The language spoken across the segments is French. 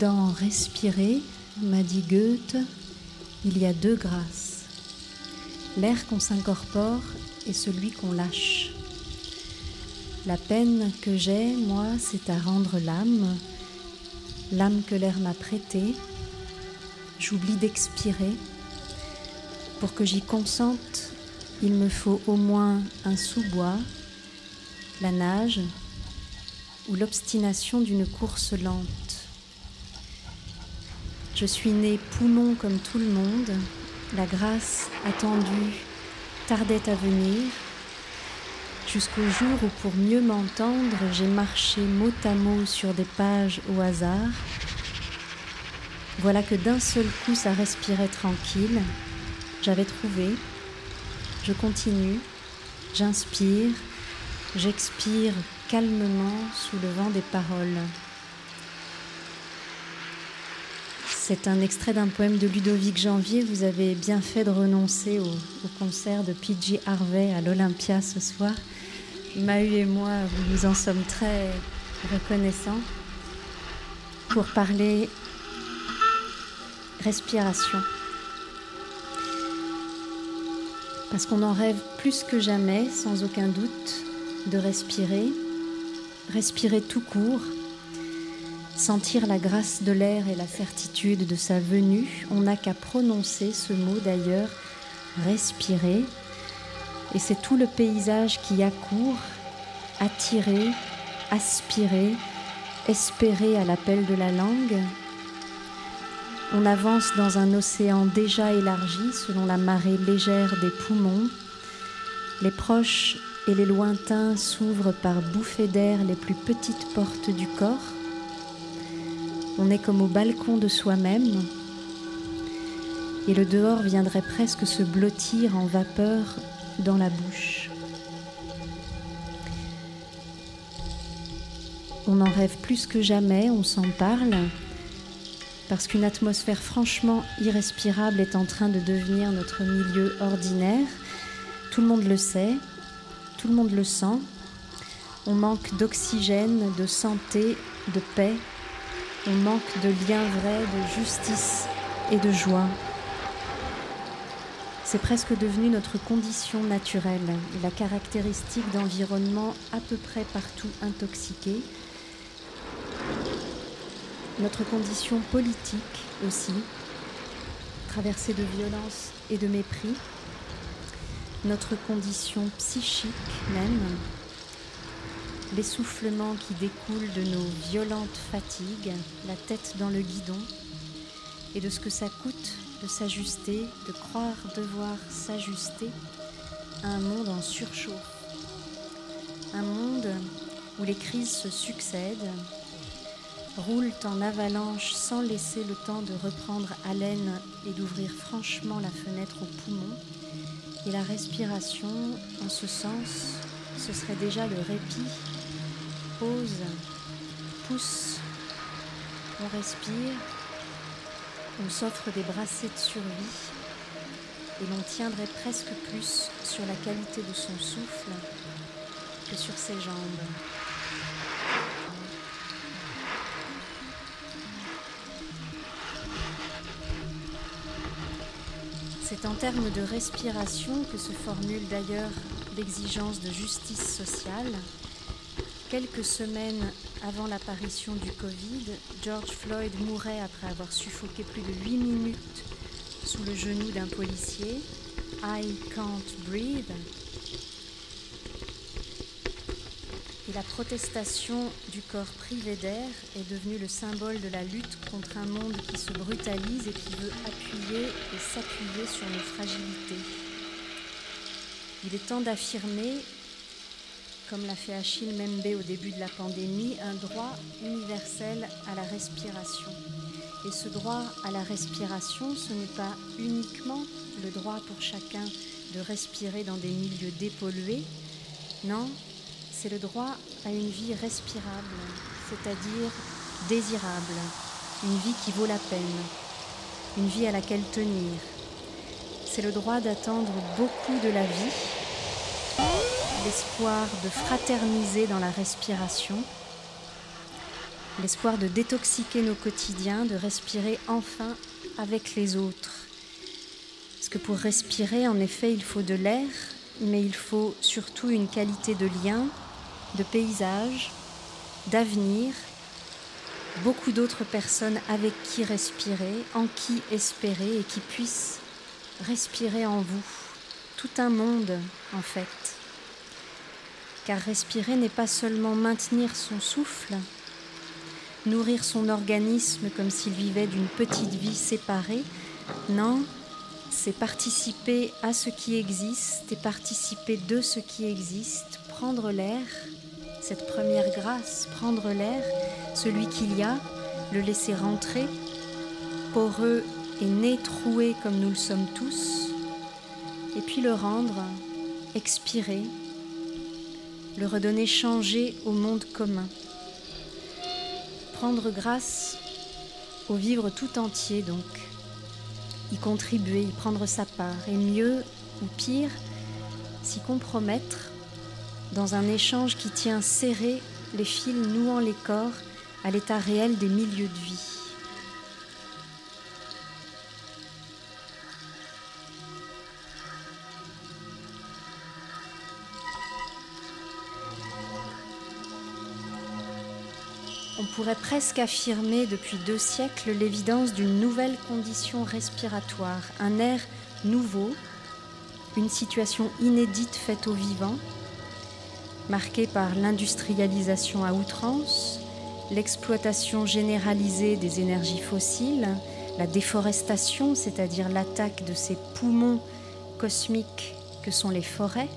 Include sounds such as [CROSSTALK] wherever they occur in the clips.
Dans respirer, m'a dit Goethe, il y a deux grâces. L'air qu'on s'incorpore et celui qu'on lâche. La peine que j'ai, moi, c'est à rendre l'âme, l'âme que l'air m'a prêtée. J'oublie d'expirer. Pour que j'y consente, il me faut au moins un sous-bois, la nage ou l'obstination d'une course lente. Je suis né poumon comme tout le monde. La grâce attendue tardait à venir. Jusqu'au jour où, pour mieux m'entendre, j'ai marché mot à mot sur des pages au hasard. Voilà que d'un seul coup ça respirait tranquille. J'avais trouvé. Je continue. J'inspire. J'expire calmement sous le vent des paroles. C'est un extrait d'un poème de Ludovic Janvier. Vous avez bien fait de renoncer au, concert de PG Harvey à l'Olympia ce soir. Mahu et moi, nous en sommes très reconnaissants pour parler respiration. Parce qu'on en rêve plus que jamais, sans aucun doute, de respirer, respirer tout court, Sentir la grâce de l'air et la certitude de sa venue, on n'a qu'à prononcer ce mot d'ailleurs, respirer, et c'est tout le paysage qui accourt, attirer, aspirer, espérer à l'appel de la langue. On avance dans un océan déjà élargi selon la marée légère des poumons. Les proches et les lointains s'ouvrent par bouffées d'air les plus petites portes du corps. On est comme au balcon de soi-même et le dehors viendrait presque se blottir en vapeur dans la bouche. On en rêve plus que jamais, on s'en parle, parce qu'une atmosphère franchement irrespirable est en train de devenir notre milieu ordinaire. Tout le monde le sait, tout le monde le sent. On manque d'oxygène, de santé, de paix, on manque de liens vrais, de justice et de joie. C'est presque devenu notre condition naturelle, la caractéristique d'environnements à peu près partout intoxiqués. Notre condition politique aussi, traversée de violence et de mépris. Notre condition psychique même, l'essoufflement qui découle de nos violentes fatigues, la tête dans le guidon, et de ce que ça coûte de s'ajuster, de croire devoir s'ajuster à un monde en surchauffe, un monde où les crises se succèdent, roulent en avalanche sans laisser le temps de reprendre haleine et d'ouvrir franchement la fenêtre aux poumons. Et la respiration, en ce sens, ce serait déjà le répit pause, pousse, on respire, on s'offre des brassées de survie et l'on tiendrait presque plus sur la qualité de son souffle que sur ses jambes. C'est en termes de respiration que se formule d'ailleurs l'exigence de justice sociale Quelques semaines avant l'apparition du Covid, George Floyd mourait après avoir suffoqué plus de 8 minutes sous le genou d'un policier. I can't breathe. Et la protestation du corps privé d'air est devenue le symbole de la lutte contre un monde qui se brutalise et qui veut appuyer et s'appuyer sur nos fragilités. Il est temps d'affirmer comme l'a fait Achille Membe au début de la pandémie, un droit universel à la respiration. Et ce droit à la respiration, ce n'est pas uniquement le droit pour chacun de respirer dans des milieux dépollués, non, c'est le droit à une vie respirable, c'est-à-dire désirable, une vie qui vaut la peine, une vie à laquelle tenir. C'est le droit d'attendre beaucoup de la vie l'espoir de fraterniser dans la respiration, l'espoir de détoxiquer nos quotidiens, de respirer enfin avec les autres. Parce que pour respirer, en effet, il faut de l'air, mais il faut surtout une qualité de lien, de paysage, d'avenir, beaucoup d'autres personnes avec qui respirer, en qui espérer et qui puissent respirer en vous. Tout un monde, en fait. Car respirer n'est pas seulement maintenir son souffle, nourrir son organisme comme s'il vivait d'une petite vie séparée. Non, c'est participer à ce qui existe et participer de ce qui existe, prendre l'air, cette première grâce, prendre l'air, celui qu'il y a, le laisser rentrer, poreux et né troué comme nous le sommes tous, et puis le rendre, expirer, le redonner changé au monde commun. Prendre grâce au vivre tout entier donc, y contribuer, y prendre sa part, et mieux ou pire, s'y compromettre dans un échange qui tient serré les fils nouant les corps à l'état réel des milieux de vie. Pourrait presque affirmer depuis deux siècles l'évidence d'une nouvelle condition respiratoire, un air nouveau, une situation inédite faite aux vivants, marquée par l'industrialisation à outrance, l'exploitation généralisée des énergies fossiles, la déforestation, c'est-à-dire l'attaque de ces poumons cosmiques que sont les forêts,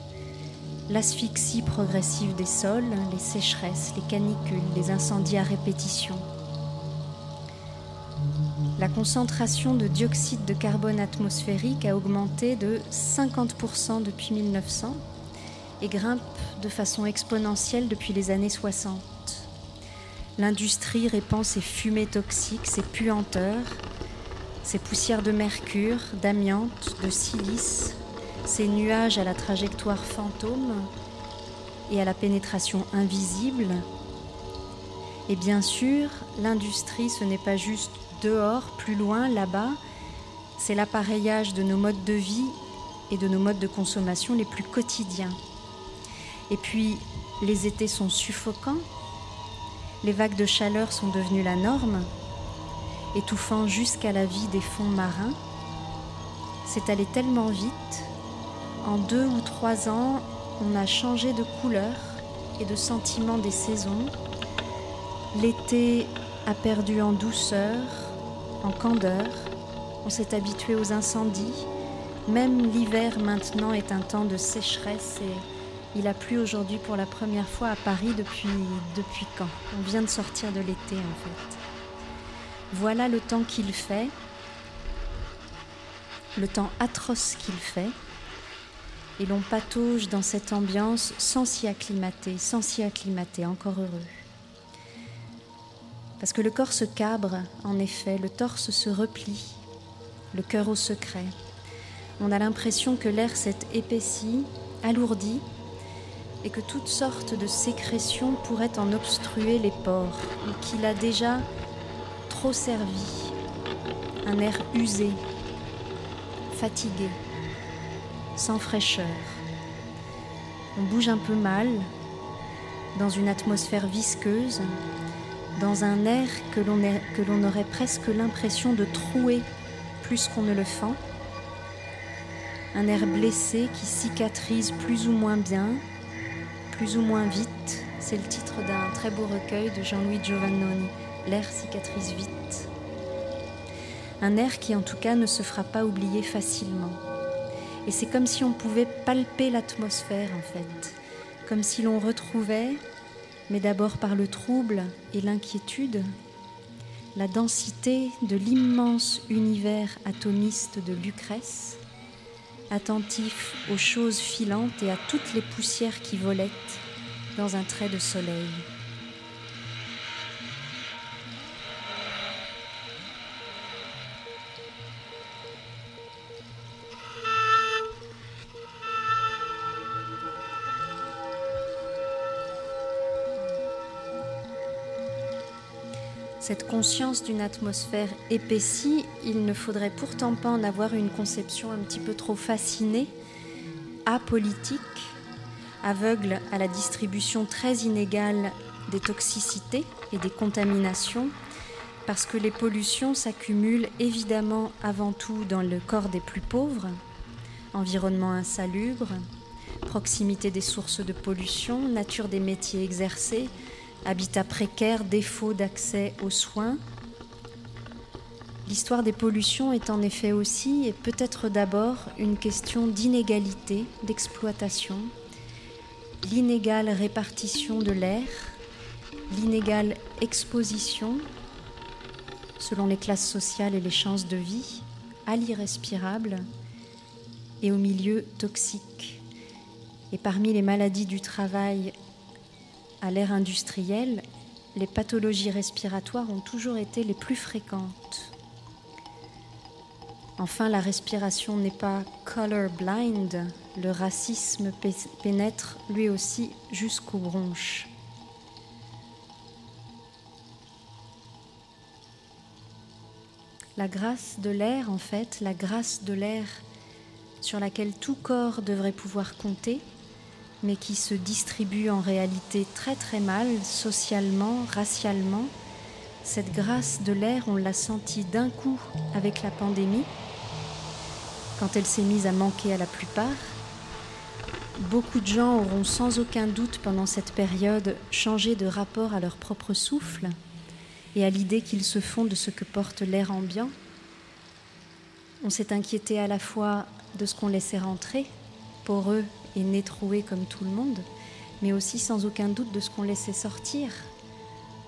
l'asphyxie progressive des sols, les sécheresses, les canicules, les incendies à répétition. La concentration de dioxyde de carbone atmosphérique a augmenté de 50% depuis 1900 et grimpe de façon exponentielle depuis les années 60. L'industrie répand ses fumées toxiques, ses puanteurs, ses poussières de mercure, d'amiante, de silice, ces nuages à la trajectoire fantôme et à la pénétration invisible. Et bien sûr, l'industrie, ce n'est pas juste dehors, plus loin, là-bas, c'est l'appareillage de nos modes de vie et de nos modes de consommation les plus quotidiens. Et puis, les étés sont suffocants, les vagues de chaleur sont devenues la norme, étouffant jusqu'à la vie des fonds marins. C'est allé tellement vite, en deux ou trois ans, on a changé de couleur et de sentiment des saisons. L'été a perdu en douceur, en candeur, on s'est habitué aux incendies. Même l'hiver maintenant est un temps de sécheresse et il a plu aujourd'hui pour la première fois à Paris depuis, depuis quand? On vient de sortir de l'été en fait. Voilà le temps qu'il fait, le temps atroce qu'il fait, et l'on patauge dans cette ambiance sans s'y acclimater, sans s'y acclimater, encore heureux. Parce que le corps se cabre, en effet, le torse se replie, le cœur au secret. On a l'impression que l'air s'est épaissi, alourdi, et que toutes sortes de sécrétions pourraient en obstruer les pores, ou qu'il a déjà trop servi, un air usé, fatigué, sans fraîcheur. On bouge un peu mal, dans une atmosphère visqueuse, dans un air que l'on aurait presque l'impression de trouer plus qu'on ne le fend, un air blessé qui cicatrise plus ou moins bien, plus ou moins vite. C'est le titre d'un très beau recueil de Jean-Louis Giovannoni, L'air cicatrise vite. Un air qui en tout cas ne se fera pas oublier facilement. Et c'est comme si on pouvait palper l'atmosphère en fait, comme si l'on retrouvait, mais d'abord par le trouble et l'inquiétude, la densité de l'immense univers atomiste de Lucrèce, attentif aux choses filantes et à toutes les poussières qui volettent dans un trait de soleil. Cette conscience d'une atmosphère épaissie, il ne faudrait pourtant pas en avoir une conception un petit peu trop fascinée, apolitique, aveugle à la distribution très inégale des toxicités et des contaminations, parce que les pollutions s'accumulent évidemment avant tout dans le corps des plus pauvres, environnement insalubre, proximité des sources de pollution, nature des métiers exercés, habitat précaire, défaut d'accès aux soins. L'histoire des pollutions est en effet aussi et peut-être d'abord une question d'inégalité, d'exploitation, l'inégale répartition de l'air, l'inégale exposition, selon les classes sociales et les chances de vie, à l'irrespirable et au milieu toxique. Et parmi les maladies du travail à l'ère industrielle, les pathologies respiratoires ont toujours été les plus fréquentes. Enfin, la respiration n'est pas color blind, le racisme pénètre lui aussi jusqu'aux bronches. La grâce de l'air, en fait, la grâce de l'air sur laquelle tout corps devrait pouvoir compter, mais qui se distribue en réalité très très mal, socialement, racialement. Cette grâce de l'air, on l'a senti d'un coup avec la pandémie, quand elle s'est mise à manquer à la plupart. Beaucoup de gens auront sans aucun doute pendant cette période changé de rapport à leur propre souffle et à l'idée qu'ils se font de ce que porte l'air ambiant. On s'est inquiété à la fois de ce qu'on laissait rentrer, poreux troué comme tout le monde, mais aussi sans aucun doute de ce qu'on laissait sortir.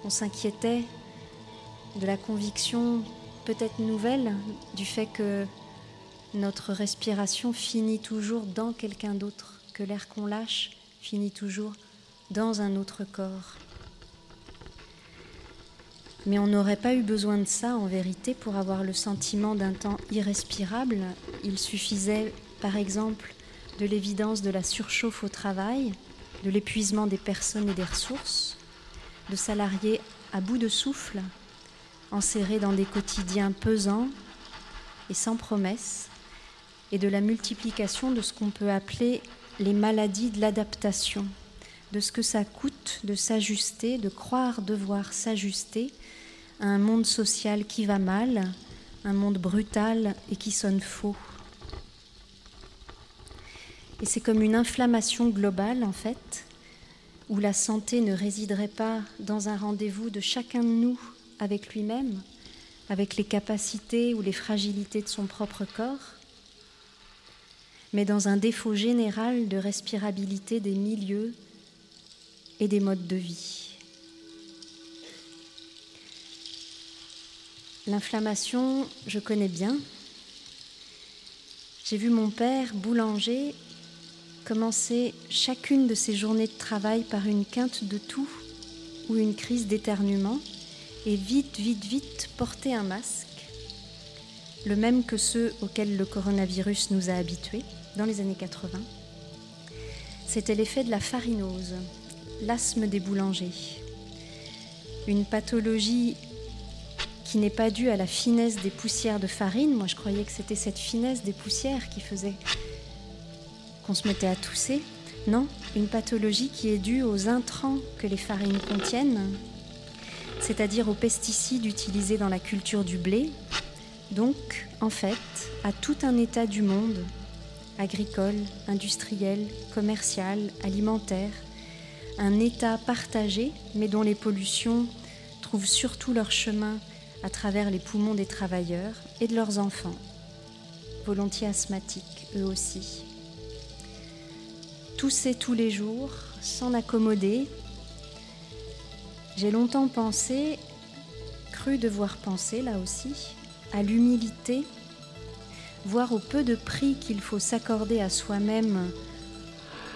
On s'inquiétait de la conviction peut-être nouvelle du fait que notre respiration finit toujours dans quelqu'un d'autre, que l'air qu'on lâche finit toujours dans un autre corps. Mais on n'aurait pas eu besoin de ça en vérité pour avoir le sentiment d'un temps irrespirable. Il suffisait par exemple de l'évidence de la surchauffe au travail, de l'épuisement des personnes et des ressources, de salariés à bout de souffle, enserrés dans des quotidiens pesants et sans promesses, et de la multiplication de ce qu'on peut appeler les maladies de l'adaptation, de ce que ça coûte de s'ajuster, de croire devoir s'ajuster à un monde social qui va mal, un monde brutal et qui sonne faux. Et c'est comme une inflammation globale, en fait, où la santé ne résiderait pas dans un rendez-vous de chacun de nous avec lui-même, avec les capacités ou les fragilités de son propre corps, mais dans un défaut général de respirabilité des milieux et des modes de vie. L'inflammation, je connais bien. J'ai vu mon père, boulanger, commencer chacune de ses journées de travail par une quinte de toux ou une crise d'éternuement et vite, vite, vite porter un masque, le même que ceux auxquels le coronavirus nous a habitués dans les années 80. C'était l'effet de la farinose, l'asthme des boulangers, une pathologie qui n'est pas due à la finesse des poussières de farine. Moi, je croyais que c'était cette finesse des poussières qui faisait qu'on se mettait à tousser. Non, une pathologie qui est due aux intrants que les farines contiennent, c'est-à-dire aux pesticides utilisés dans la culture du blé, donc en fait à tout un état du monde, agricole, industriel, commercial, alimentaire, un état partagé mais dont les pollutions trouvent surtout leur chemin à travers les poumons des travailleurs et de leurs enfants, volontiers asthmatiques eux aussi tousser tous les jours, s'en accommoder. J'ai longtemps pensé, cru devoir penser là aussi, à l'humilité, voire au peu de prix qu'il faut s'accorder à soi-même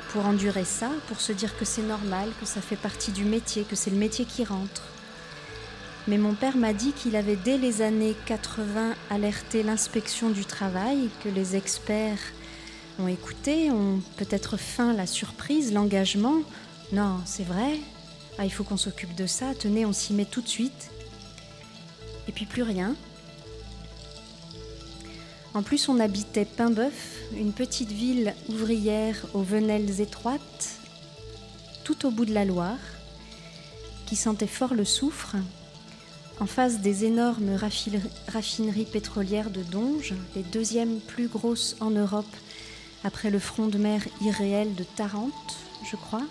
pour endurer ça, pour se dire que c'est normal, que ça fait partie du métier, que c'est le métier qui rentre. Mais mon père m'a dit qu'il avait dès les années 80 alerté l'inspection du travail, que les experts ont écouté, ont peut-être faim la surprise, l'engagement. Non, c'est vrai. Ah, il faut qu'on s'occupe de ça. Tenez, on s'y met tout de suite. et puis plus rien. En plus, on habitait Paimboeuf, une petite ville ouvrière aux venelles étroites, tout au bout de la Loire, qui sentait fort le soufre, en face des énormes raffineries pétrolières de Donge, les deuxièmes plus grosses en Europe après le front de mer irréel de Tarente, je crois,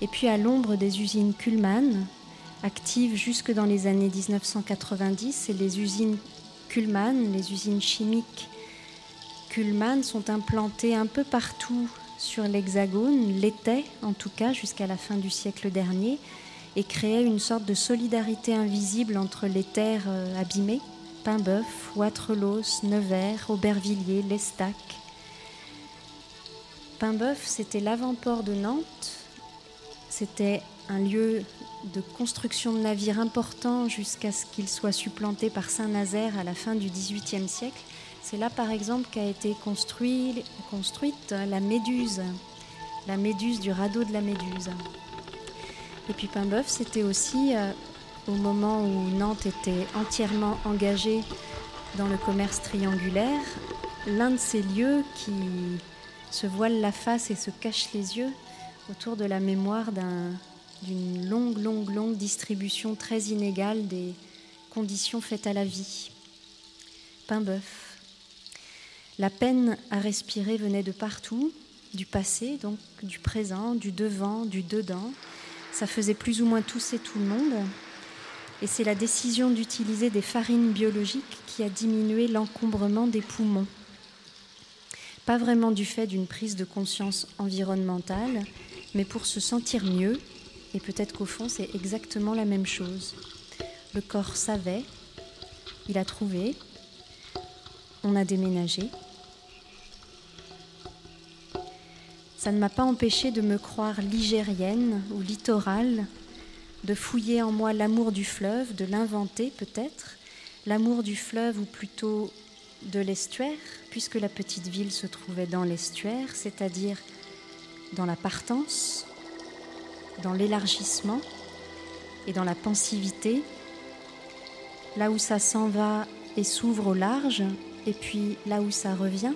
et puis à l'ombre des usines Kuhlmann, actives jusque dans les années 1990, et les usines Kuhlmann, les usines chimiques Kuhlmann sont implantées un peu partout sur l'Hexagone, l'étaient en tout cas jusqu'à la fin du siècle dernier, et créaient une sorte de solidarité invisible entre les terres euh, abîmées, Paimboeuf, Wattrelos, Nevers, Aubervilliers, Lestac. Paimboeuf, c'était l'avant-port de Nantes, c'était un lieu de construction de navires important jusqu'à ce qu'il soit supplanté par Saint-Nazaire à la fin du XVIIIe siècle. C'est là, par exemple, qu'a été construit, construite la Méduse, la Méduse du radeau de la Méduse. Et puis Paimboeuf, c'était aussi euh, au moment où Nantes était entièrement engagée dans le commerce triangulaire, l'un de ces lieux qui se voile la face et se cache les yeux autour de la mémoire d'une longue, longue, longue distribution très inégale des conditions faites à la vie. Paimboeuf. La peine à respirer venait de partout, du passé, donc du présent, du devant, du dedans, ça faisait plus ou moins tousser tout le monde. Et c'est la décision d'utiliser des farines biologiques qui a diminué l'encombrement des poumons. Pas vraiment du fait d'une prise de conscience environnementale, mais pour se sentir mieux, et peut-être qu'au fond c'est exactement la même chose. Le corps savait, il a trouvé, on a déménagé, Ça ne m'a pas empêché de me croire ligérienne ou littorale, de fouiller en moi l'amour du fleuve, de l'inventer peut-être, l'amour du fleuve ou plutôt de l'estuaire, puisque la petite ville se trouvait dans l'estuaire, c'est-à-dire dans la partance, dans l'élargissement et dans la pensivité, là où ça s'en va et s'ouvre au large, et puis là où ça revient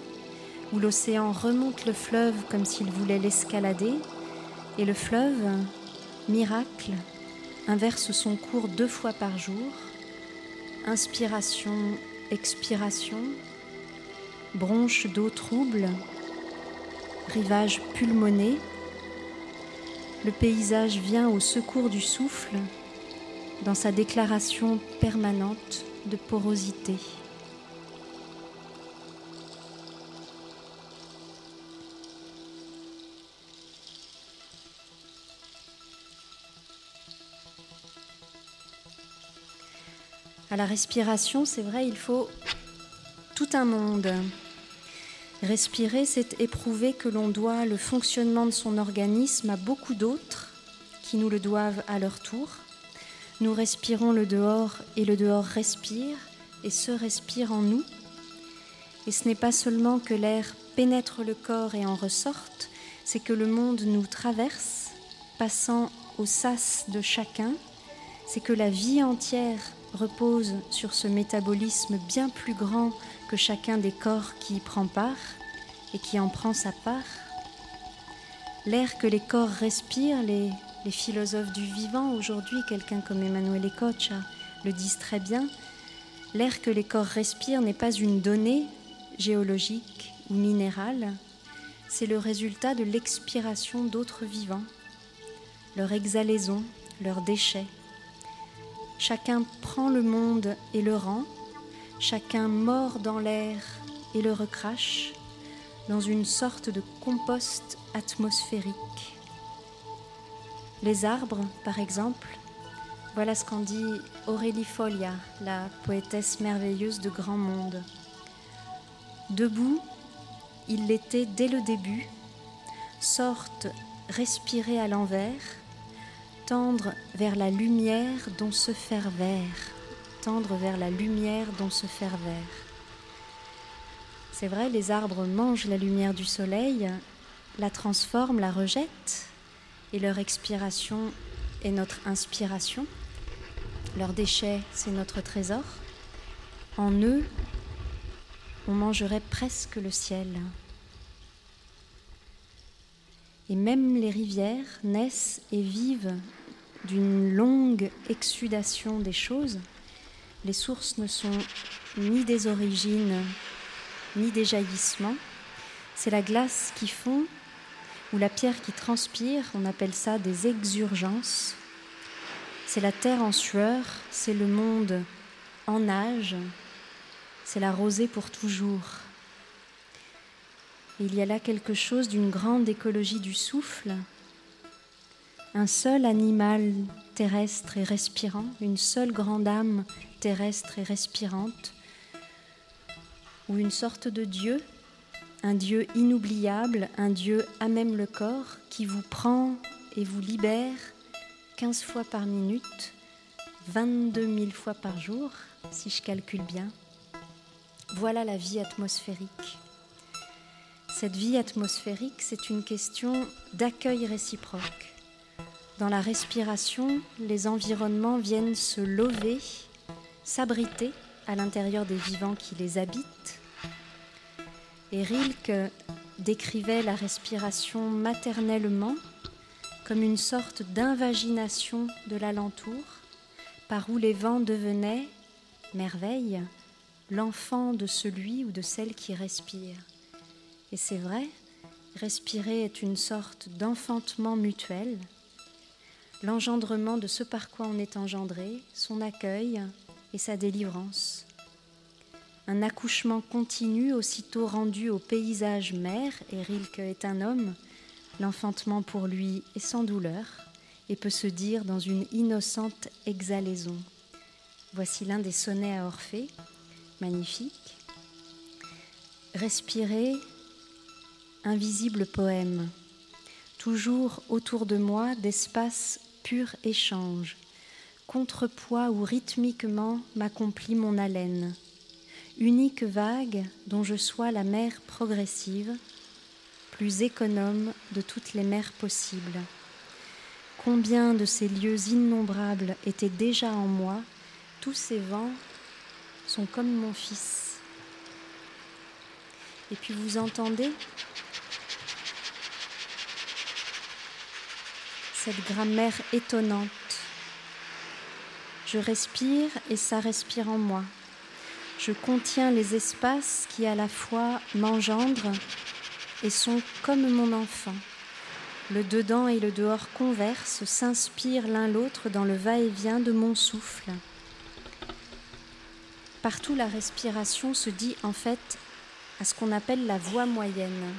où l'océan remonte le fleuve comme s'il voulait l'escalader, et le fleuve, miracle, inverse son cours deux fois par jour, inspiration, expiration, bronche d'eau trouble, rivage pulmoné, le paysage vient au secours du souffle dans sa déclaration permanente de porosité. À la respiration, c'est vrai, il faut tout un monde. Respirer, c'est éprouver que l'on doit le fonctionnement de son organisme à beaucoup d'autres qui nous le doivent à leur tour. Nous respirons le dehors et le dehors respire et se respire en nous. Et ce n'est pas seulement que l'air pénètre le corps et en ressorte, c'est que le monde nous traverse, passant au sas de chacun, c'est que la vie entière repose sur ce métabolisme bien plus grand que chacun des corps qui y prend part et qui en prend sa part. L'air que les corps respirent, les, philosophes du vivant aujourd'hui, quelqu'un comme Emmanuel Ecocha le disent très bien, l'air que les corps respirent n'est pas une donnée géologique ou minérale, c'est le résultat de l'expiration d'autres vivants, leur exhalaison, leurs déchets. Chacun prend le monde et le rend, chacun mord dans l'air et le recrache, dans une sorte de compost atmosphérique. Les arbres, par exemple, voilà ce qu'en dit Aurélie Folia, la poétesse merveilleuse de Grand Monde. Debout, il l'était dès le début, sorte respirée à l'envers, tendre vers la lumière dont se faire vert, tendre vers la lumière dont se faire vert. C'est vrai, les arbres mangent la lumière du soleil, la transforment, la rejettent, et leur expiration est notre inspiration. Leurs déchets, c'est notre trésor. En eux, on mangerait presque le ciel. Et même les rivières naissent et vivent d'une longue exsudation des choses. Les sources ne sont ni des origines, ni des jaillissements. C'est la glace qui fond ou la pierre qui transpire, on appelle ça des exurgences. C'est la terre en sueur, c'est le monde en nage, c'est la rosée pour toujours. Il y a là quelque chose d'une grande écologie du souffle, un seul animal terrestre et respirant, une seule grande âme terrestre et respirante, ou une sorte de Dieu, un Dieu inoubliable, un Dieu à même le corps, qui vous prend et vous libère 15 fois par minute, 22 000 fois par jour, si je calcule bien. Voilà la vie atmosphérique. Cette vie atmosphérique, c'est une question d'accueil réciproque. Dans la respiration, les environnements viennent se lever, s'abriter à l'intérieur des vivants qui les habitent. Et Rilke décrivait la respiration maternellement comme une sorte d'invagination de l'alentour, par où les vents devenaient, merveille, l'enfant de celui ou de celle qui respire. Et c'est vrai, respirer est une sorte d'enfantement mutuel, l'engendrement de ce par quoi on est engendré, son accueil et sa délivrance. Un accouchement continu aussitôt rendu au paysage mère, et Rilke est un homme, L'enfantement pour lui est sans douleur et peut se dire dans une innocente exhalaison. Voici l'un des sonnets à Orphée, magnifique. Respirer, invisible poème, toujours autour de moi d'espace pur échange, contrepoids où rythmiquement m'accomplit mon haleine, unique vague dont je sois la mer progressive, plus économe de toutes les mers possibles. Combien de ces lieux innombrables étaient déjà en moi, tous ces vents sont comme mon fils. Et puis vous entendez cette grammaire étonnante. Je respire et ça respire en moi. Je contiens les espaces qui à la fois m'engendrent et sont comme mon enfant. Le dedans et le dehors conversent, s'inspirent l'un l'autre dans le va-et-vient de mon souffle. Partout la respiration se dit en fait à ce qu'on appelle la voix moyenne.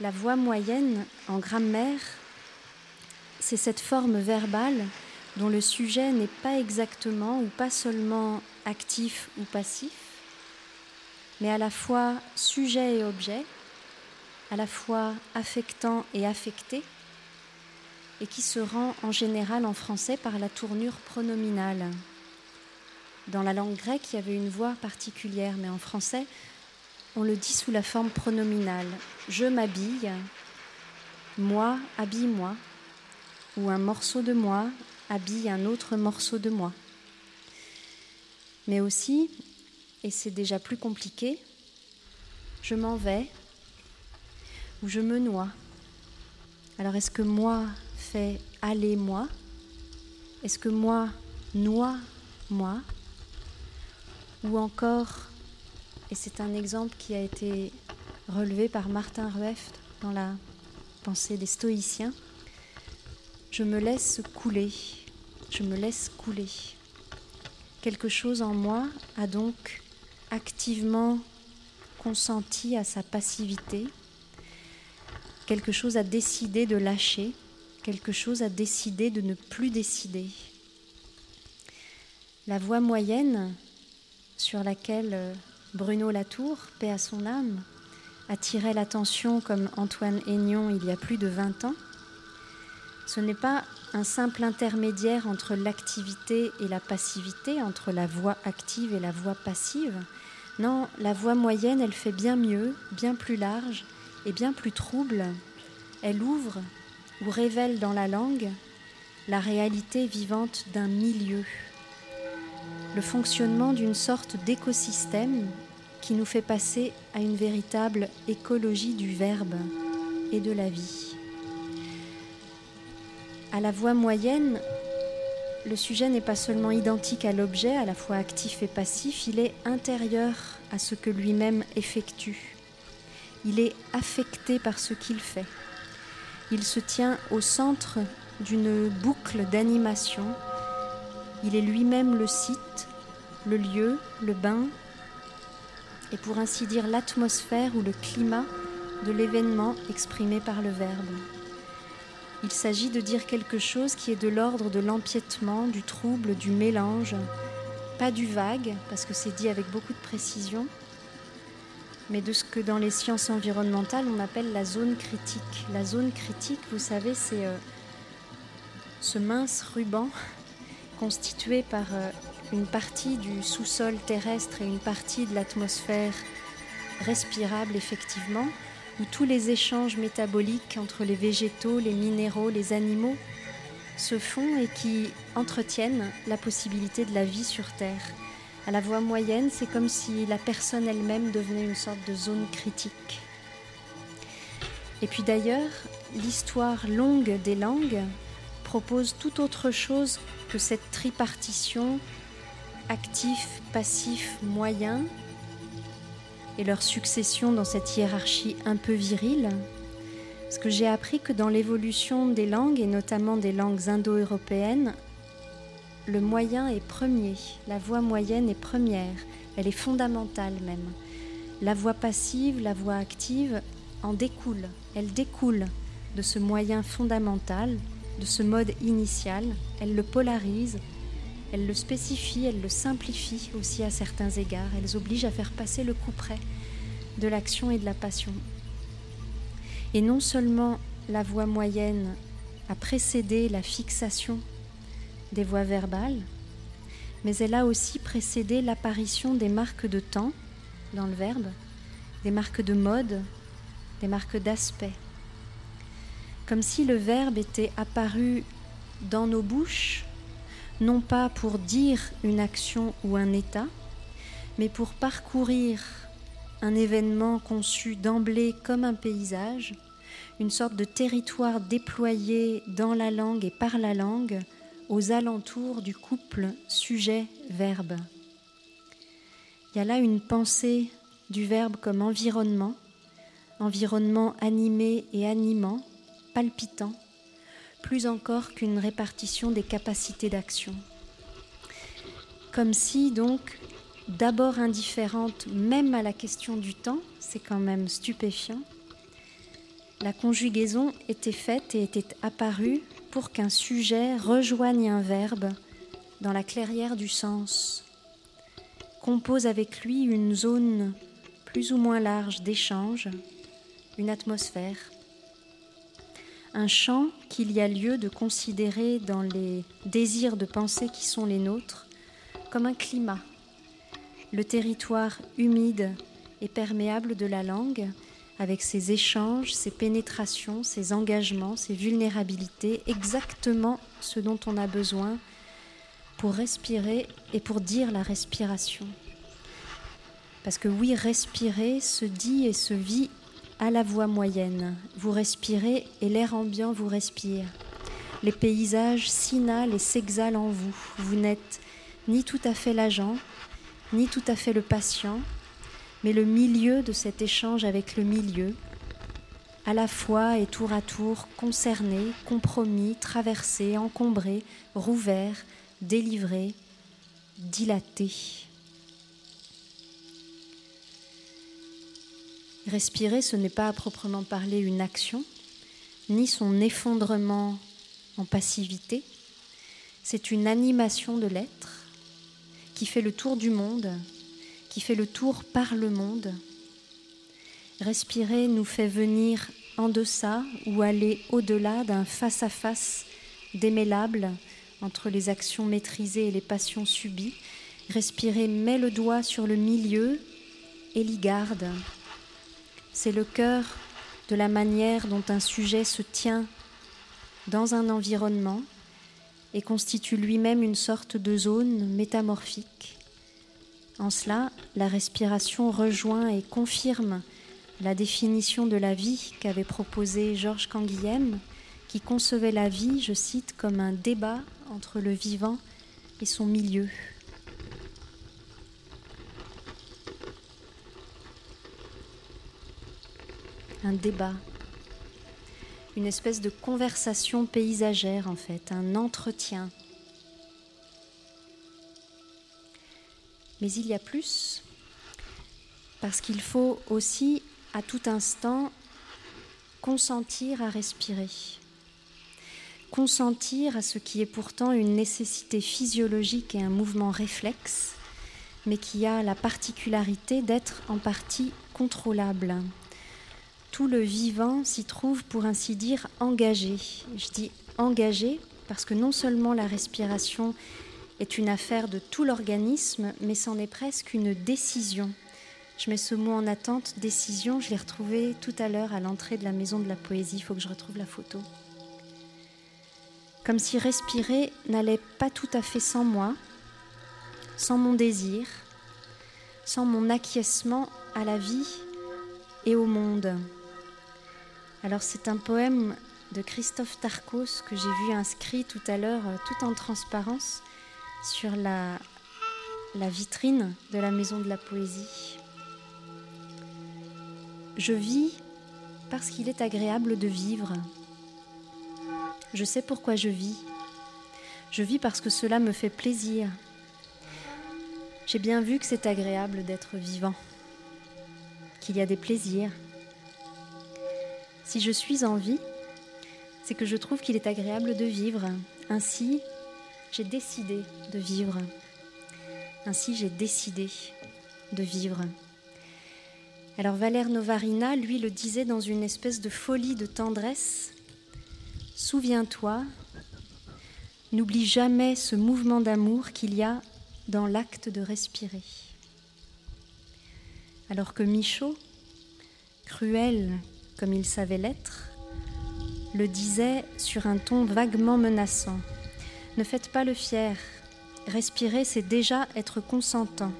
La voix moyenne en grammaire, c'est cette forme verbale dont le sujet n'est pas exactement ou pas seulement actif ou passif, mais à la fois sujet et objet, à la fois affectant et affecté, et qui se rend en général en français par la tournure pronominale. Dans la langue grecque, il y avait une voix particulière, mais en français, on le dit sous la forme pronominale. Je m'habille, moi habille-moi, ou un morceau de moi habille un autre morceau de moi. Mais aussi, et c'est déjà plus compliqué, je m'en vais, où je me noie. Alors est-ce que moi fait aller moi? Est-ce que moi noie moi? Ou encore, et c'est un exemple qui a été relevé par Martin Rueff dans la pensée des stoïciens, je me laisse couler, je me laisse couler. Quelque chose en moi a donc activement consenti à sa passivité, quelque chose a décidé de lâcher, quelque chose a décidé de ne plus décider. La voie moyenne sur laquelle Bruno Latour, paix à son âme, attirait l'attention comme Antoine Aignon il y a plus de 20 ans, ce n'est pas un simple intermédiaire entre l'activité et la passivité, entre la voix active et la voix passive. Non, la voix moyenne, elle fait bien mieux, bien plus large, et bien plus trouble, elle ouvre ou révèle dans la langue la réalité vivante d'un milieu, le fonctionnement d'une sorte d'écosystème qui nous fait passer à une véritable écologie du verbe et de la vie. À la voix moyenne, le sujet n'est pas seulement identique à l'objet, à la fois actif et passif, il est intérieur à ce que lui-même effectue. Il est affecté par ce qu'il fait. Il se tient au centre d'une boucle d'animation. Il est lui-même le site, le lieu, le bain, et pour ainsi dire l'atmosphère ou le climat de l'événement exprimé par le verbe. Il s'agit de dire quelque chose qui est de l'ordre de l'empiètement, du trouble, du mélange, pas du vague, parce que c'est dit avec beaucoup de précision, mais de ce que dans les sciences environnementales on appelle la zone critique. La zone critique, vous savez, c'est euh, ce mince ruban [LAUGHS] constitué par euh, une partie du sous-sol terrestre et une partie de l'atmosphère respirable effectivement, où tous les échanges métaboliques entre les végétaux, les minéraux, les animaux se font et qui entretiennent la possibilité de la vie sur Terre. À la voix moyenne, c'est comme si la personne elle-même devenait une sorte de zone critique. Et puis d'ailleurs, l'histoire longue des langues propose tout autre chose que cette tripartition actif, passif, moyen et leur succession dans cette hiérarchie un peu virile, parce que j'ai appris que dans l'évolution des langues, et notamment des langues indo-européennes, le moyen est premier, la voix moyenne est première, elle est fondamentale même. La voix passive, la voix active en découle, elle découle de ce moyen fondamental, de ce mode initial, elle le polarise, elle le spécifie, elle le simplifie aussi à certains égards. Elles obligent à faire passer le coup près de l'action et de la passion. Et non seulement la voix moyenne a précédé la fixation des voix verbales, mais elle a aussi précédé l'apparition des marques de temps dans le verbe, des marques de mode, des marques d'aspect. Comme si le verbe était apparu dans nos bouches non pas pour dire une action ou un état, mais pour parcourir un événement conçu d'emblée comme un paysage, une sorte de territoire déployé dans la langue et par la langue aux alentours du couple sujet-verbe. Il y a là une pensée du verbe comme environnement, environnement animé et animant, palpitant, plus encore qu'une répartition des capacités d'action. Comme si donc, d'abord indifférente même à la question du temps, c'est quand même stupéfiant, la conjugaison était faite et était apparue pour qu'un sujet rejoigne un verbe dans la clairière du sens, compose avec lui une zone plus ou moins large d'échange, une atmosphère, un champ qu'il y a lieu de considérer dans les désirs de pensée qui sont les nôtres comme un climat, le territoire humide et perméable de la langue, avec ses échanges, ses pénétrations, ses engagements, ses vulnérabilités, exactement ce dont on a besoin pour respirer et pour dire la respiration. Parce que oui, respirer se dit et se vit à la voix moyenne. Vous respirez et l'air ambiant vous respire. Les paysages s'inhalent et s'exhalent en vous. Vous n'êtes ni tout à fait l'agent, ni tout à fait le patient, mais le milieu de cet échange avec le milieu, à la fois et tour à tour concerné, compromis, traversé, encombré, rouvert, délivré, dilaté. Respirer, ce n'est pas à proprement parler une action, ni son effondrement en passivité. C'est une animation de l'être qui fait le tour du monde, qui fait le tour par le monde. Respirer nous fait venir en deçà ou aller au-delà d'un face-à-face démêlable entre les actions maîtrisées et les passions subies. Respirer met le doigt sur le milieu et l'y garde, c'est le cœur de la manière dont un sujet se tient dans un environnement et constitue lui-même une sorte de zone métamorphique. En cela, la respiration rejoint et confirme la définition de la vie qu'avait proposée Georges Canguilhem, qui concevait la vie, je cite, comme un débat entre le vivant et son milieu. Un débat, une espèce de conversation paysagère en fait, un entretien. Mais il y a plus, parce qu'il faut aussi à tout instant consentir à respirer, consentir à ce qui est pourtant une nécessité physiologique et un mouvement réflexe, mais qui a la particularité d'être en partie contrôlable. Tout le vivant s'y trouve, pour ainsi dire, engagé. Je dis engagé parce que non seulement la respiration est une affaire de tout l'organisme, mais c'en est presque une décision je mets ce mot en attente, décision. Je l'ai retrouvé tout à l'heure à l'entrée de la maison de la poésie. Il faut que je retrouve la photo. Comme si respirer n'allait pas tout à fait sans moi, sans mon désir, sans mon acquiescement à la vie et au monde. Alors c'est un poème de Christophe Tarkos que j'ai vu inscrit tout à l'heure, euh, tout en transparence, sur la, la vitrine de la maison de la poésie. Je vis parce qu'il est agréable de vivre. Je sais pourquoi je vis. Je vis parce que cela me fait plaisir. J'ai bien vu que c'est agréable d'être vivant, qu'il y a des plaisirs. Si je suis en vie, c'est que je trouve qu'il est agréable de vivre. Ainsi, j'ai décidé de vivre. Ainsi, j'ai décidé de vivre. Alors Valère Novarina, lui, le disait dans une espèce de folie de tendresse. Souviens-toi, n'oublie jamais ce mouvement d'amour qu'il y a dans l'acte de respirer. Alors que Michaud, cruel comme il savait l'être, le disait sur un ton vaguement menaçant. Ne faites pas le fier, respirer c'est déjà être consentant.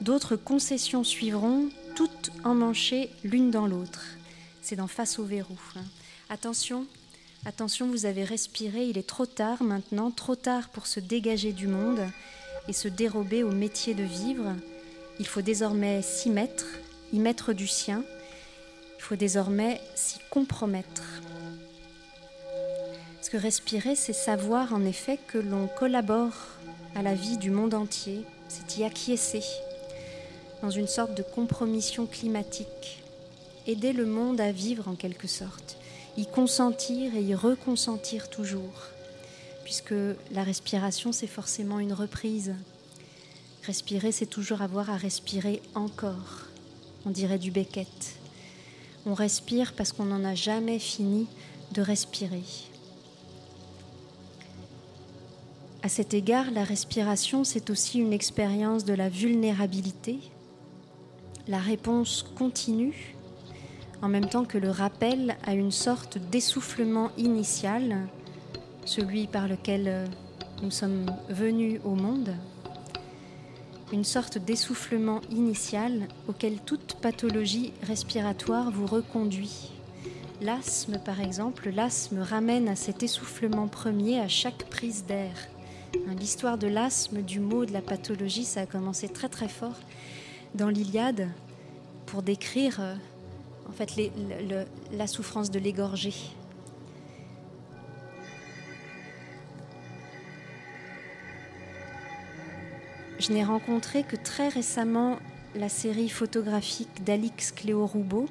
D'autres concessions suivront toutes emmanchées l'une dans l'autre. C'est d'en face au verrou. Hein. Attention, attention, vous avez respiré, il est trop tard maintenant, trop tard pour se dégager du monde et se dérober au métier de vivre. Il faut désormais s'y mettre, y mettre du sien. Faut désormais s'y compromettre. Parce que respirer, c'est savoir en effet que l'on collabore à la vie du monde entier, c'est y acquiescer, dans une sorte de compromission climatique, aider le monde à vivre en quelque sorte, y consentir et y reconsentir toujours, puisque la respiration, c'est forcément une reprise. Respirer, c'est toujours avoir à respirer encore, on dirait du Beckett. On respire parce qu'on n'en a jamais fini de respirer. À cet égard, la respiration, c'est aussi une expérience de la vulnérabilité, la réponse continue en même temps que le rappel à une sorte d'essoufflement initial, celui par lequel euh, nous sommes venus au monde, une sorte d'essoufflement initial auquel toute pathologie respiratoire vous reconduit. L'asthme, par exemple, l'asthme ramène à cet essoufflement premier à chaque prise d'air. L'histoire de l'asthme, du mot, de la pathologie, ça a commencé très très fort dans l'Iliade pour décrire euh, en fait la souffrance de l'égorgé. Je n'ai rencontré que très récemment la série photographique d'Alix Cléo Roubaud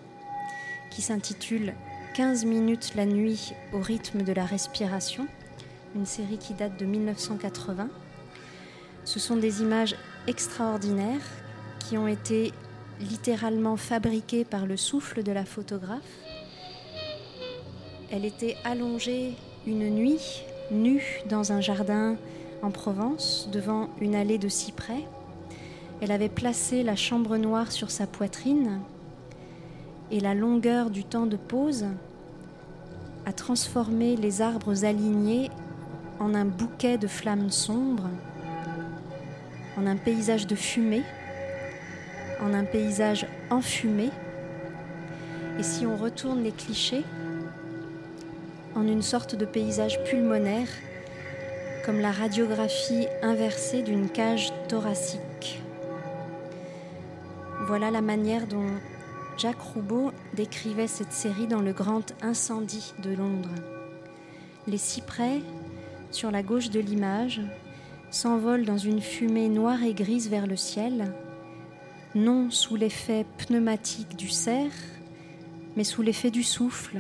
qui s'intitule 15 minutes la nuit au rythme de la respiration, une série qui date de 1980. Ce sont des images extraordinaires qui ont été littéralement fabriquée par le souffle de la photographe. Elle était allongée une nuit, nue dans un jardin en Provence, devant une allée de cyprès. Elle avait placé la chambre noire sur sa poitrine et la longueur du temps de pause a transformé les arbres alignés en un bouquet de flammes sombres, en un paysage de fumée, en un paysage enfumé. Et si on retourne les clichés, en une sorte de paysage pulmonaire, comme la radiographie inversée d'une cage thoracique. Voilà la manière dont Jacques Roubaud décrivait cette série dans Le Grand Incendie de Londres. Les cyprès, sur la gauche de l'image, s'envolent dans une fumée noire et grise vers le ciel, non sous l'effet pneumatique du cerf, mais sous l'effet du souffle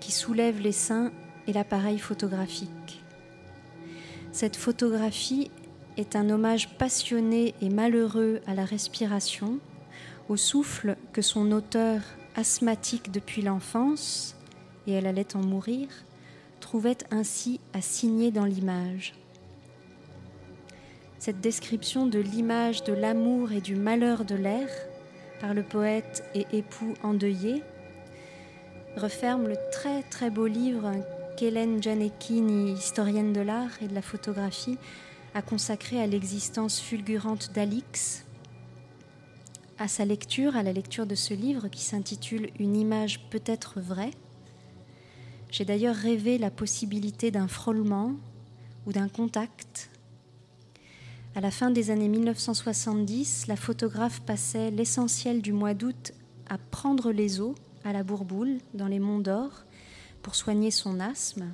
qui soulève les seins et l'appareil photographique. Cette photographie est un hommage passionné et malheureux à la respiration, au souffle que son auteur, asthmatique depuis l'enfance, et elle allait en mourir, trouvait ainsi à signer dans l'image. Cette description de l'image de l'amour et du malheur de l'air par le poète et époux endeuillé referme le très très beau livre qu'Hélène Gianecchini, historienne de l'art et de la photographie, a consacré à l'existence fulgurante d'Alix. À sa lecture, à la lecture de ce livre qui s'intitule Une image peut-être vraie, j'ai d'ailleurs rêvé la possibilité d'un frôlement ou d'un contact. À la fin des années 1970, la photographe passait l'essentiel du mois d'août à prendre les eaux à la Bourboule, dans les Monts d'Or, pour soigner son asthme.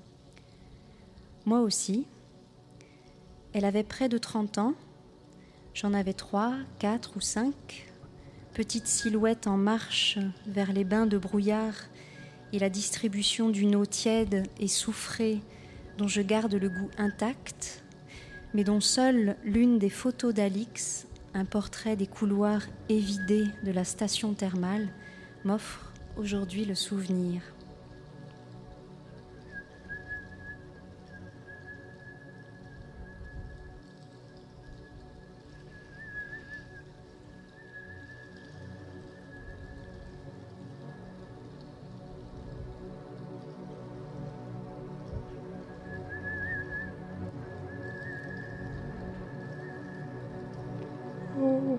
Moi aussi. Elle avait près de 30 ans. J'en avais trois, quatre ou cinq. Petite silhouette en marche vers les bains de brouillard et la distribution d'une eau tiède et soufrée dont je garde le goût intact, mais dont seule l'une des photos d'Alix, un portrait des couloirs évidés de la station thermale, m'offre aujourd'hui le souvenir. Il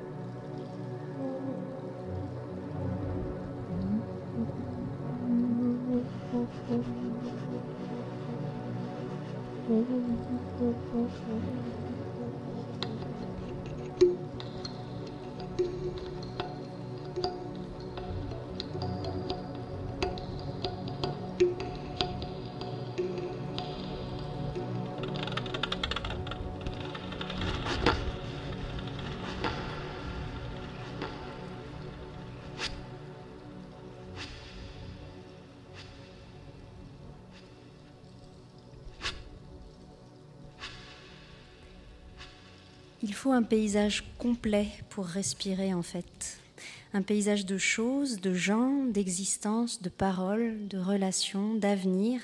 un paysage complet pour respirer en fait. Un paysage de choses, de gens, d'existence, de paroles, de relations, d'avenir.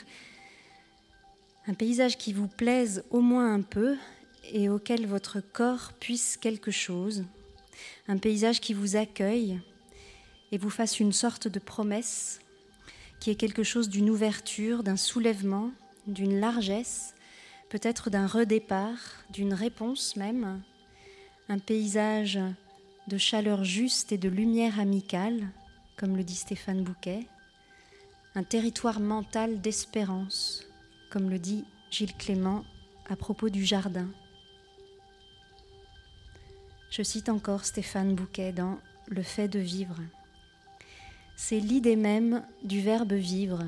Un paysage qui vous plaise au moins un peu et auquel votre corps puisse quelque chose. Un paysage qui vous accueille et vous fasse une sorte de promesse, qui est quelque chose d'une ouverture, d'un soulèvement, d'une largesse, peut-être d'un redépart, d'une réponse même, un paysage de chaleur juste et de lumière amicale, comme le dit Stéphane Bouquet, un territoire mental d'espérance, comme le dit Gilles Clément à propos du jardin. Je cite encore Stéphane Bouquet dans Le fait de vivre. C'est l'idée même du verbe vivre,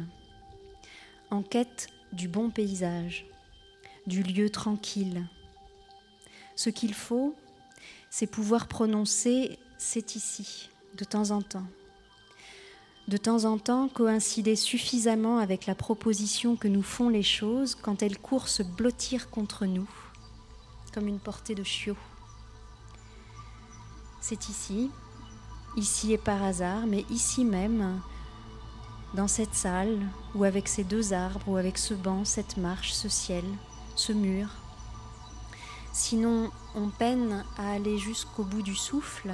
en quête du bon paysage, du lieu tranquille. Ce qu'il faut, c'est pouvoir prononcer c'est ici, de temps en temps. De temps en temps, coïncider suffisamment avec la proposition que nous font les choses quand elles courent se blottir contre nous, comme une portée de chiot. C'est ici, ici et par hasard, mais ici même, dans cette salle, ou avec ces deux arbres, ou avec ce banc, cette marche, ce ciel, ce mur. Sinon, on peine à aller jusqu'au bout du souffle,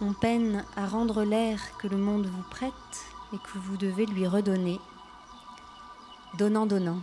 on peine à rendre l'air que le monde vous prête et que vous devez lui redonner, donnant, donnant.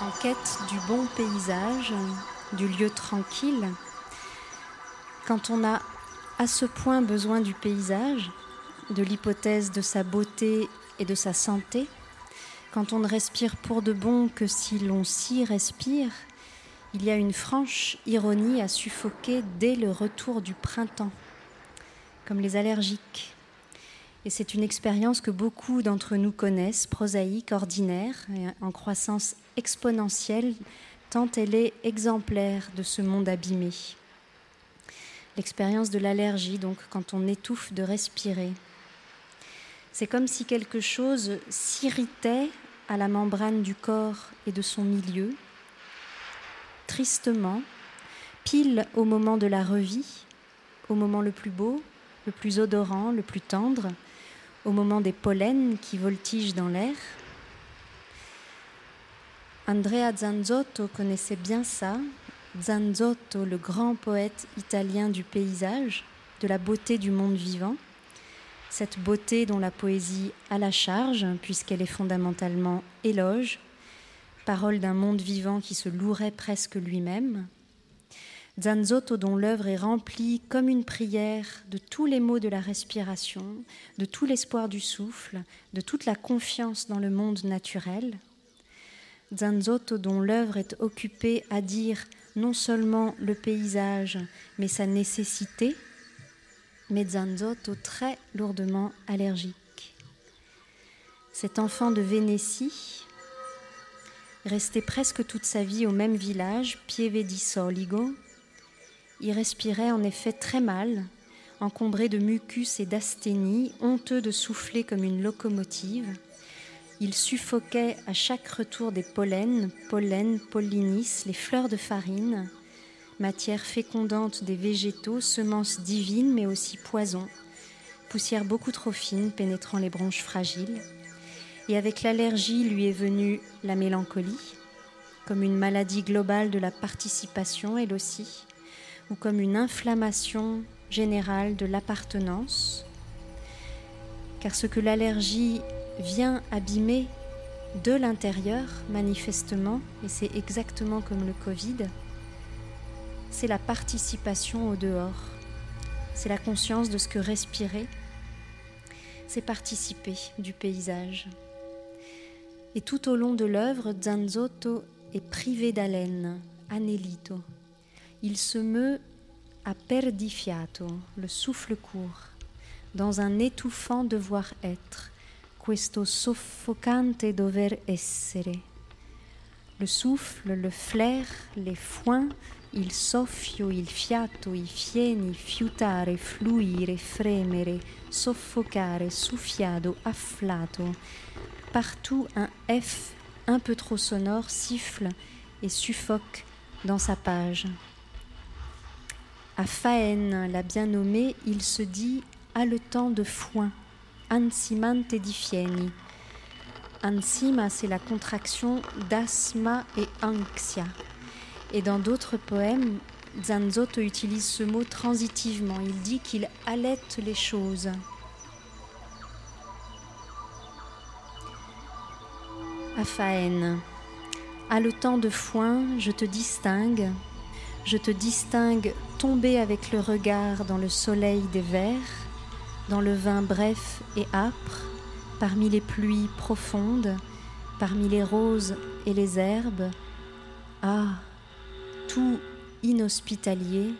En quête du bon paysage, du lieu tranquille, quand on a à ce point besoin du paysage, de l'hypothèse de sa beauté et de sa santé, quand on ne respire pour de bon que si l'on s'y respire, il y a une franche ironie à suffoquer dès le retour du printemps, comme les allergiques. Et c'est une expérience que beaucoup d'entre nous connaissent, prosaïque, ordinaire, en croissance exponentielle, tant elle est exemplaire de ce monde abîmé. L'expérience de l'allergie, donc, quand on étouffe de respirer. C'est comme si quelque chose s'irritait à la membrane du corps et de son milieu, tristement, pile au moment de la revie, au moment le plus beau, le plus odorant, le plus tendre, au moment des pollens qui voltigent dans l'air. Andrea Zanzotto connaissait bien ça. Zanzotto, le grand poète italien du paysage, de la beauté du monde vivant. Cette beauté dont la poésie a la charge, puisqu'elle est fondamentalement éloge, parole d'un monde vivant qui se louerait presque lui-même. Zanzotto dont l'œuvre est remplie comme une prière de tous les mots de la respiration, de tout l'espoir du souffle, de toute la confiance dans le monde naturel. Zanzotto dont l'œuvre est occupée à dire non seulement le paysage, mais sa nécessité, mais Zanzotto très lourdement allergique. Cet enfant de Vénétie, resté presque toute sa vie au même village, Pieve di Soligo, il respirait en effet très mal, encombré de mucus et d'asthénie, honteux de souffler comme une locomotive. Il suffoquait à chaque retour des pollens, pollen, pollinis, les fleurs de farine, matière fécondante des végétaux, semences divines mais aussi poison, poussière beaucoup trop fine pénétrant les bronches fragiles. Et avec l'allergie lui est venue la mélancolie, comme une maladie globale de la participation elle aussi, ou comme une inflammation générale de l'appartenance, car ce que l'allergie vient abîmer de l'intérieur, manifestement, et c'est exactement comme le Covid, c'est la participation au dehors, c'est la conscience de ce que respirer, c'est participer du paysage. Et tout au long de l'œuvre, Zanzotto est privé d'haleine, anelito, il se meut à perdifiato, le souffle court, dans un étouffant devoir être, questo soffocante dover essere. Le souffle, le flair, les foins, il soffio, il fiato, i fieni, fiutare, fluire, fremere, soffocare, suffiado, afflato. Partout un F un peu trop sonore siffle et suffoque dans sa page. À Faène, la bien nommée, il se dit haletant de foin, ansimante di fieni. Ansima, c'est la contraction d'asma et anxia. Et dans d'autres poèmes, Zanzotto utilise ce mot transitivement. Il dit qu'il halète les choses. À Faène, haletant de foin, je te distingue, je te distingue tomber avec le regard dans le soleil des vers, dans le vin bref et âpre, parmi les pluies profondes, parmi les roses et les herbes. Ah, tout inhospitalier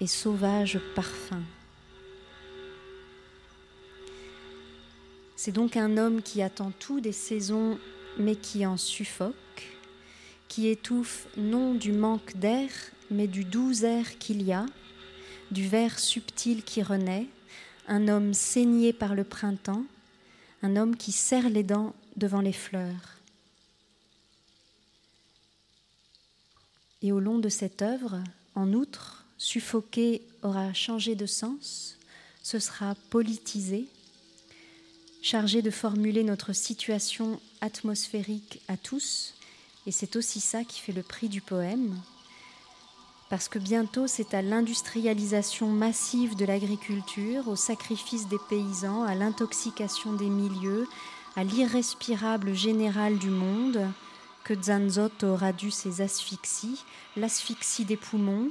et sauvage parfum. C'est donc un homme qui attend tout des saisons, mais qui en suffoque qui étouffe non du manque d'air, mais du doux air qu'il y a, du verre subtil qui renaît, un homme saigné par le printemps, un homme qui serre les dents devant les fleurs. Et au long de cette œuvre, en outre, suffoqué aura changé de sens, ce sera politisé, chargé de formuler notre situation atmosphérique à tous, et c'est aussi ça qui fait le prix du poème, parce que bientôt c'est à l'industrialisation massive de l'agriculture, au sacrifice des paysans, à l'intoxication des milieux, à l'irrespirable général du monde, que Zanzotto radue ses asphyxies, l'asphyxie des poumons,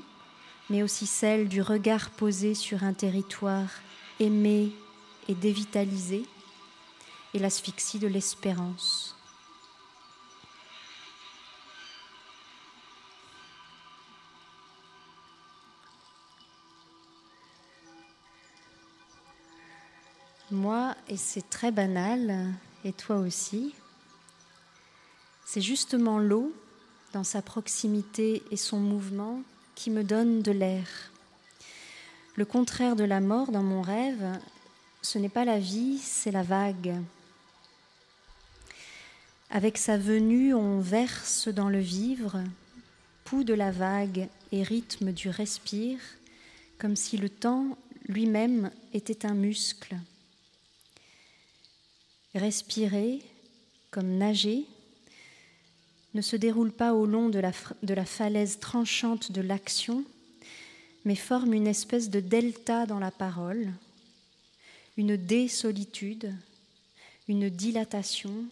mais aussi celle du regard posé sur un territoire aimé et dévitalisé, et l'asphyxie de l'espérance. Moi, et c'est très banal, et toi aussi, c'est justement l'eau, dans sa proximité et son mouvement, qui me donne de l'air. Le contraire de la mort dans mon rêve, ce n'est pas la vie, c'est la vague. Avec sa venue, on verse dans le vivre, pouls de la vague et rythme du respire, comme si le temps lui-même était un muscle. Respirer, comme nager, ne se déroule pas au long de la, falaise tranchante de l'action, mais forme une espèce de delta dans la parole, une désolitude, une dilatation,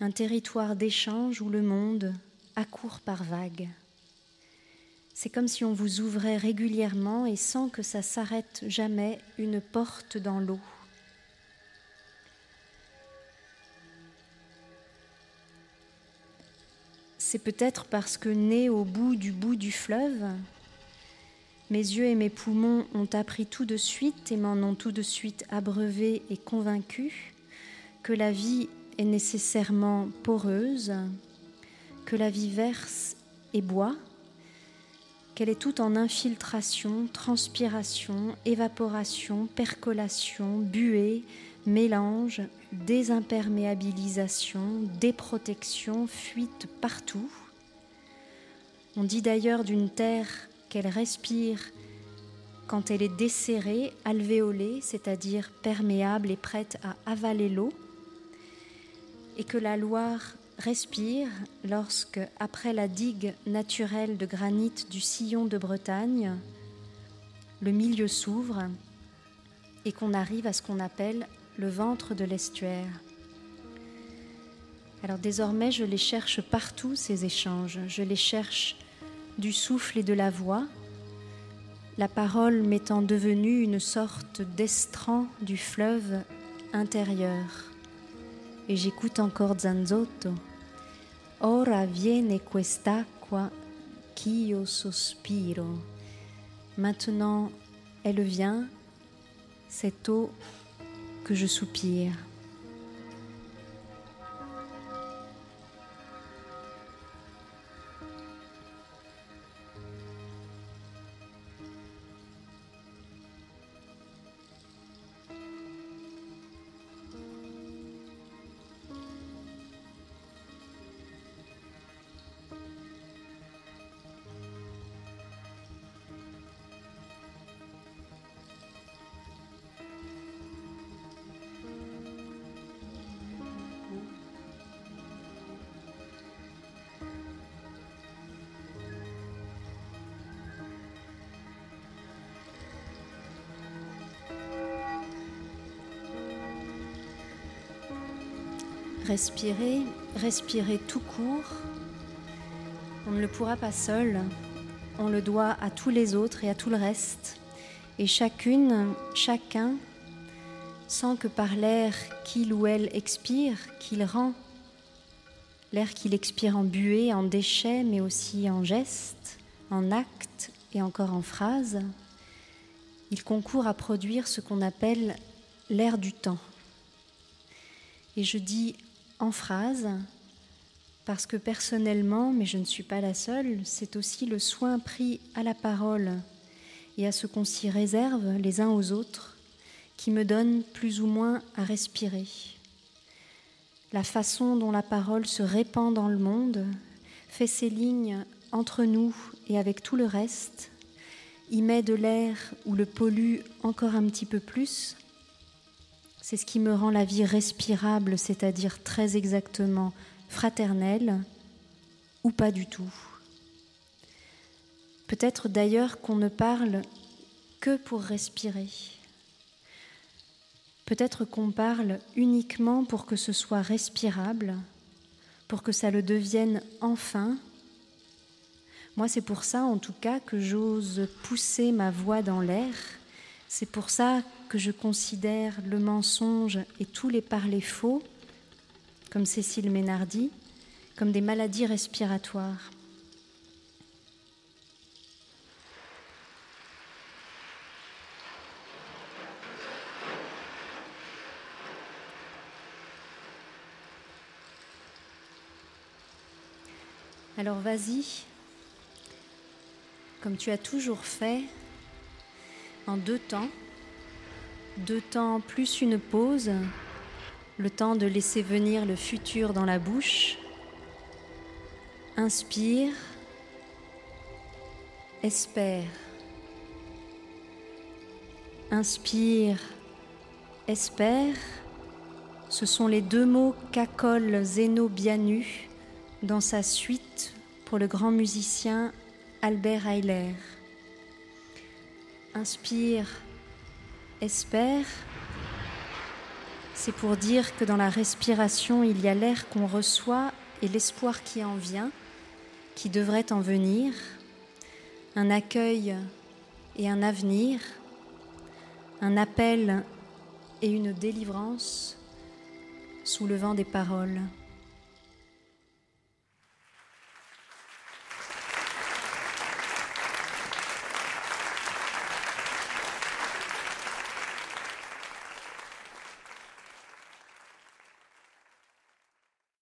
un territoire d'échange où le monde accourt par vagues. C'est comme si on vous ouvrait régulièrement et sans que ça s'arrête jamais une porte dans l'eau. C'est peut-être parce que né au bout du bout du fleuve, mes yeux et mes poumons ont appris tout de suite et m'en ont tout de suite abreuvé et convaincu que la vie est nécessairement poreuse, que la vie verse et boit, qu'elle est toute en infiltration, transpiration, évaporation, percolation, buée, mélange, désimperméabilisation, déprotection, fuite partout. On dit d'ailleurs d'une terre qu'elle respire quand elle est desserrée, alvéolée, c'est-à-dire perméable et prête à avaler l'eau, et que la Loire respire lorsque, après la digue naturelle de granit du sillon de Bretagne, le milieu s'ouvre et qu'on arrive à ce qu'on appelle le ventre de l'estuaire. Alors désormais, je les cherche partout, ces échanges. Je les cherche du souffle et de la voix, la parole m'étant devenue une sorte d'estran du fleuve intérieur. Et j'écoute encore Zanzotto. Ora viene quest'acqua qu'io sospiro. Maintenant, elle vient, cette eau que je soupire. Respirer, respirer tout court. On ne le pourra pas seul. On le doit à tous les autres et à tout le reste. Et chacune, chacun, sent que par l'air qu'il ou elle expire, qu'il rend, l'air qu'il expire en buée, en déchets, mais aussi en gestes, en actes et encore en phrases, il concourt à produire ce qu'on appelle l'air du temps. Et je dis en phrase, parce que personnellement, mais je ne suis pas la seule, c'est aussi le soin pris à la parole et à ce qu'on s'y réserve les uns aux autres qui me donne plus ou moins à respirer. La façon dont la parole se répand dans le monde fait ses lignes entre nous et avec tout le reste, y met de l'air ou le pollue encore un petit peu plus, c'est ce qui me rend la vie respirable, c'est-à-dire très exactement fraternelle, ou pas du tout. Peut-être d'ailleurs qu'on ne parle que pour respirer. Peut-être qu'on parle uniquement pour que ce soit respirable, pour que ça le devienne enfin. Moi, c'est pour ça, en tout cas, que j'ose pousser ma voix dans l'air. C'est pour ça que je considère le mensonge et tous les parlers faux, comme Cécile Ménardi, comme des maladies respiratoires. Alors vas-y, comme tu as toujours fait, en deux temps, deux temps plus une pause, le temps de laisser venir le futur dans la bouche. Inspire, espère. Inspire, espère. Ce sont les deux mots qu'accole Zeno Bianu dans sa suite pour le grand musicien Albert Heiler. Inspire, espère. C'est pour dire que dans la respiration, il y a l'air qu'on reçoit et l'espoir qui en vient, qui devrait en venir, un accueil et un avenir, un appel et une délivrance sous le vent des paroles.